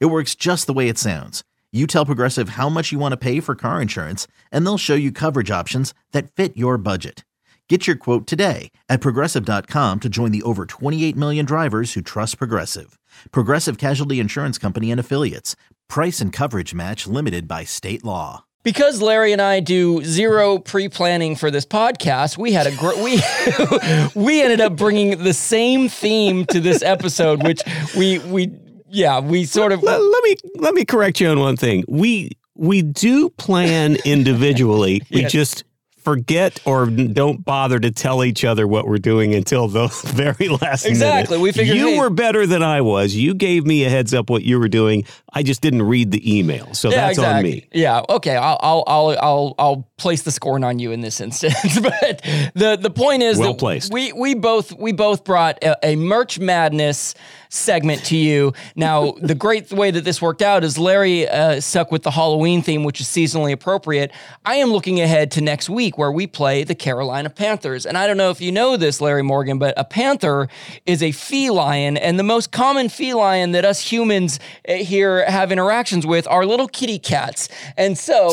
It works just the way it sounds. You tell Progressive how much you want to pay for car insurance, and they'll show you coverage options that fit your budget. Get your quote today at progressive.com to join the over 28 million drivers who trust Progressive. Progressive Casualty Insurance Company and Affiliates. Price and coverage match limited by state law. Because Larry and I do zero pre-planning for this podcast, we had a gr- we we ended up bringing the same theme to this episode, which we we yeah we sort of let, let me let me correct you on one thing. We we do plan individually. We just forget or don't bother to tell each other what we're doing until the very last Exactly. minute. We figured, you hey- were better than I was. You gave me a heads up what you were doing. I just didn't read the email, so that's on me. Yeah. Okay. I'll I'll I'll I'll I'll place the scorn on you in this instance. but the the point is Well that placed. we we both we both brought a, a merch madness segment to you. Now the great way that this worked out is Larry uh, stuck with the Halloween theme, which is seasonally appropriate. I am looking ahead to next week where we play the Carolina Panthers, and I don't know if you know this, Larry Morgan, but a panther is a feline, and the most common feline that us humans uh, have interactions with are little kitty cats. And so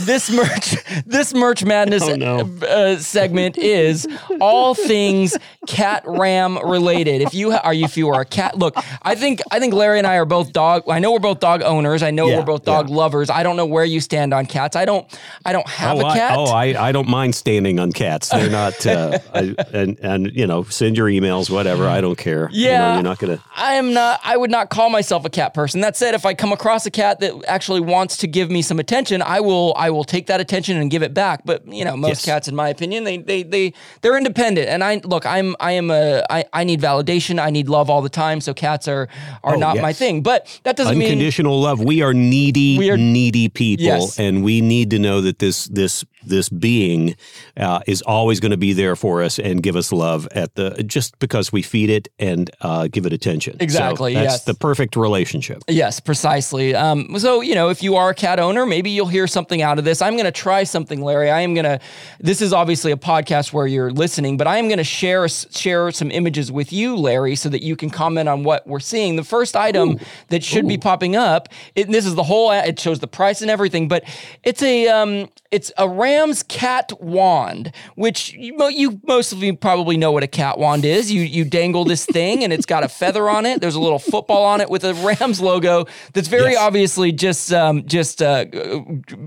this merch, this merch madness Oh, no. uh, segment is all things cat ram related. If you ha- are you if you are a cat, look, I think I think Larry and I are both dog. I know we're both dog owners. I know Yeah, we're both dog yeah. lovers. I don't know where you stand on cats. I don't. I don't have oh, a cat. I, oh, I, I don't mind standing on cats. They're not, uh, I, and and you know, send your emails, whatever. I don't care. You know, Yeah. you're not gonna. I am not. I would not call myself a cat person. That said, if I come across a cat that actually wants to give me some attention, I will. I will take that attention and give it back. But you know, most Yes. cats, in my opinion, they they they they're independent. And I look, I'm I am a I I need validation. I need love all the time. So cats are are Oh, not my thing. But that doesn't mean Unconditional love. We are needy, We are- needy people, Yes. and we need to know that this this this being uh, is always going to be there for us and give us love at the just because we feed it and uh, give it attention. So Exactly, that's yes. the perfect relationship. Yes, precisely. Um, so, you know, if you are a cat owner, maybe you'll hear something out of this. I'm going to try something, Larry. I am going to. This is obviously a podcast where you're listening, but I am going to share share some images with you, Larry, so that you can comment on what we're seeing. The first item that should be popping up. It, this is the whole. It shows the price and everything, but it's a um, it's a Ram's cat wand, which you, you most of you probably know what a cat wand is. You you dangle this thing and it's got a feather on it. There's a little football on it with a Rams logo that's very Yes. obviously just um, just uh,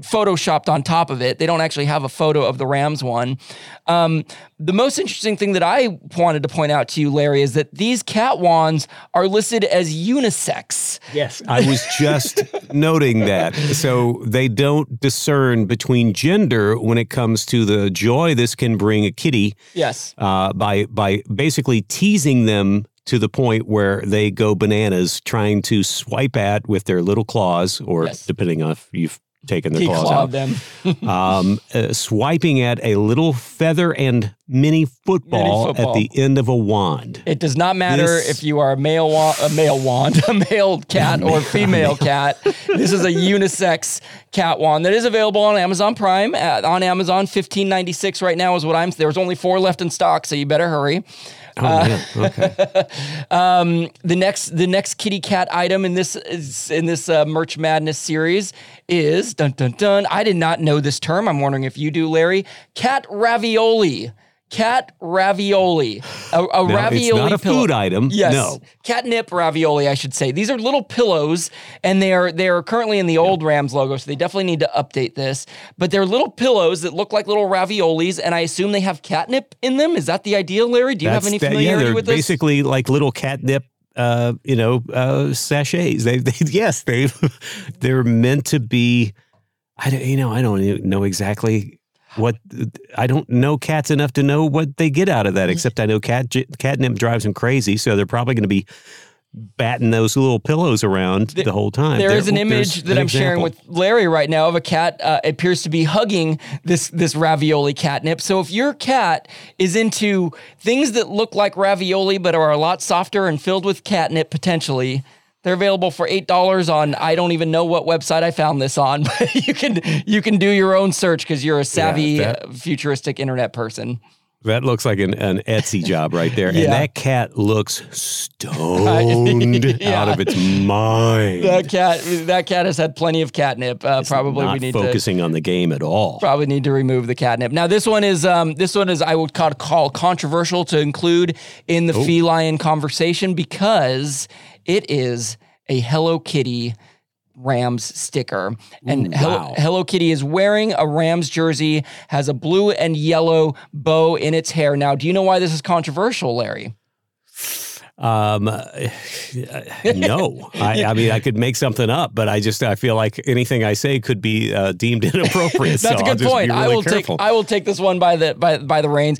photoshopped on top of it. They don't actually have a photo of the Rams one. Um, the most interesting thing that I wanted to point out to you, Larry, is that these cat wands are listed as unisex. Yes, I was just noting that. So they don't discern between gender when it comes to the joy this can bring a kitty. Yes. uh, by by basically teasing them to the point where they go bananas trying to swipe at with their little claws, or Yes. depending on if you've taken their He claws out, them. um, uh, swiping at a little feather and mini football, football. at the end of a wand. It does not matter This- if you are a male wa- a male wand, a male cat, or female cat. This is a unisex cat wand that is available on Amazon Prime. At, on Amazon, fifteen ninety six right now is what I'm. There's only four left in stock, so you better hurry. Oh man, okay. The next the next kitty cat item in this is in this uh, merch madness series is dun dun dun. I did not know this term. I'm wondering if you do, Larry. Cat ravioli. Cat ravioli. A, a ravioli it's not a pillow. food item. Yes. No. Catnip ravioli, I should say. These are little pillows, and they are they are currently in the old Rams logo, so they definitely need to update this. But they're little pillows that look like little raviolis, and I assume they have catnip in them. Is that the idea, Larry? Do you have That's any that- familiarity yeah, they're with this? basically like little catnip. Uh, you know, uh, sachets. They, they, yes, they, they're meant to be. I don't, you know, I don't know exactly what. I don't know cats enough to know what they get out of that. Except I know cat catnip drives them crazy, so they're probably going to be batting those little pillows around the, whole time. There is an image that an I'm sharing with Larry right now of a cat uh, appears to be hugging this this ravioli catnip. So if your cat is into things that look like ravioli but are a lot softer and filled with catnip potentially. They're available for eight dollars on I don't even know what website I found this on, but you can you can do your own search because you're a savvy, that- uh, futuristic internet person. That looks like an, an Etsy job right there. Yeah. And that cat looks stoned Yeah. out of its mind. That cat that cat has had plenty of catnip. Uh, probably we need to focusing on the game at all. probably need to remove the catnip. Now this one is um, this one is I would call, call controversial to include in the Oh. feline conversation because it is a Hello Kitty Rams sticker. And Ooh, Hello, wow. Hello Kitty is wearing a Rams jersey, has a blue and yellow bow in its hair. Now, do you know why this is controversial, Larry? Um, uh, no, I, I mean, I could make something up, but I just I feel like anything I say could be uh, deemed inappropriate. That's so a good point. Be I will careful. take I will take this one by the by by the reins.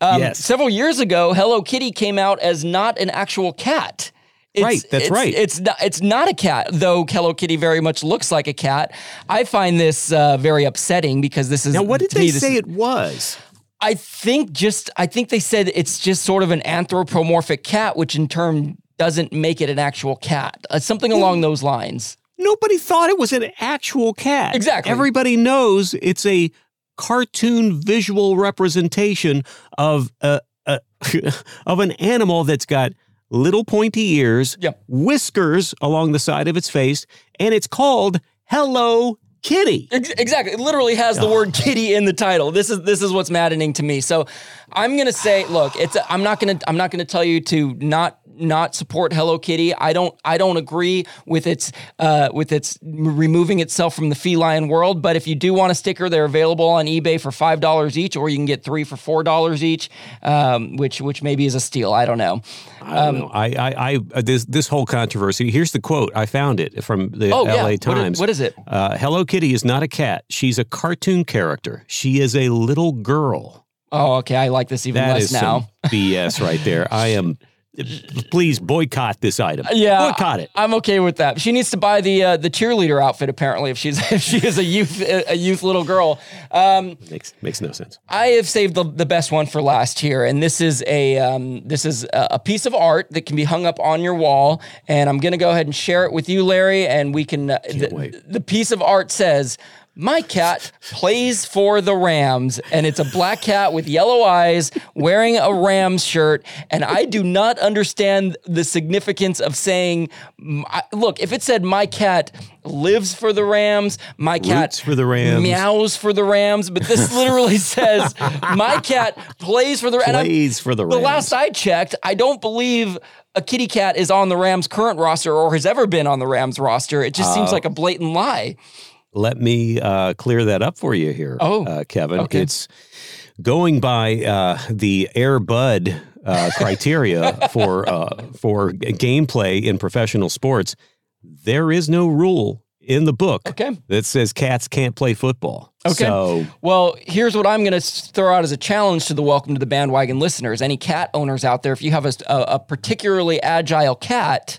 Um, Yes. Several years ago, Hello Kitty came out as not an actual cat. It's, Right, that's it's- right. It's not. It's not a cat, though. Hello Kitty very much looks like a cat. I find this uh, very upsetting because this is. now, what did they me, say is- it was? I think just. I think they said it's just sort of an anthropomorphic cat, which in turn doesn't make it an actual cat. Uh, something along those lines. Nobody thought it was an actual cat. Exactly. Everybody knows it's a cartoon visual representation of a, a of an animal that's got little pointy ears, Yep. whiskers along the side of its face, and it's called Hello Kitty. Exactly. It literally has the word kitty in the title. This is this is what's maddening to me. So I'm gonna say, look, it's I'm not gonna I'm not gonna tell you to not not support Hello Kitty. I don't I don't agree with its uh, with its removing itself from the feline world. But if you do want a sticker, they're available on eBay for five dollars each, or you can get three for four dollars each, um, which which maybe is a steal. I don't know. I don't know. I, I, I, this, this whole controversy. Here's the quote. I found it from the Oh L.A. yeah. What is- Times. what is it? Uh, Hello Kitty is not a cat. She's a cartoon character. She is a little girl. Oh, okay. I like this even That less is now. some BS right there. I am. Please boycott this item. Yeah, boycott it. I'm okay with that. She needs to buy the uh, the cheerleader outfit apparently if she's if she is a youth a youth little girl. Um, Makes makes no sense. I have saved the, the best one for last here, and this is a um, this is a, a piece of art that can be hung up on your wall. And I'm gonna go ahead and share it with you, Larry, and we can. Uh, the, the piece of art says. My cat plays for the Rams, and it's a black cat with yellow eyes wearing a Rams shirt. And I do not understand the significance of saying, look, if it said, My cat lives for the Rams, my cat Roots for the Rams. meows for the Rams, but this literally says, My cat plays for the Rams. Plays for the Rams. The last I checked, I don't believe a kitty cat is on the Rams' current roster or has ever been on the Rams roster. It just Uh, seems like a blatant lie. Let me uh, clear that up for you here. Oh, uh, Kevin. okay. It's going by uh, the Air Bud uh, criteria for uh, for gameplay in professional sports. There is no rule in the book Okay. that says cats can't play football. Okay. So Well, here's what I'm going to throw out as a challenge to the Welcome to the Bandwagon listeners. Any cat owners out there, if you have a, a particularly agile cat,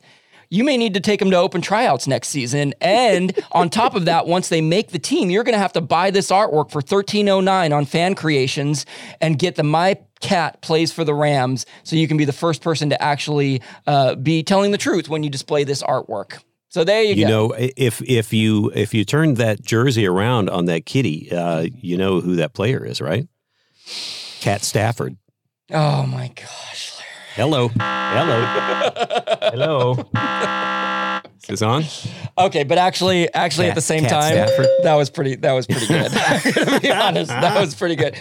you may need to take them to open tryouts next season. And on top of that, once they make the team, you're going to have to buy this artwork for 1309 on Fan Creations and get the My Cat Plays for the Rams so you can be the first person to actually uh, be telling the truth when you display this artwork. So there you, go. you go. know if if you if you turn that jersey around on that kitty, uh, you know who that player is, right? Cat Stafford. oh my gosh. Hello. Hello. Hello. Is this on? Okay, but actually, actually, at the same time, Stafford. that was pretty. That was pretty good. Gonna be honest, that was pretty good.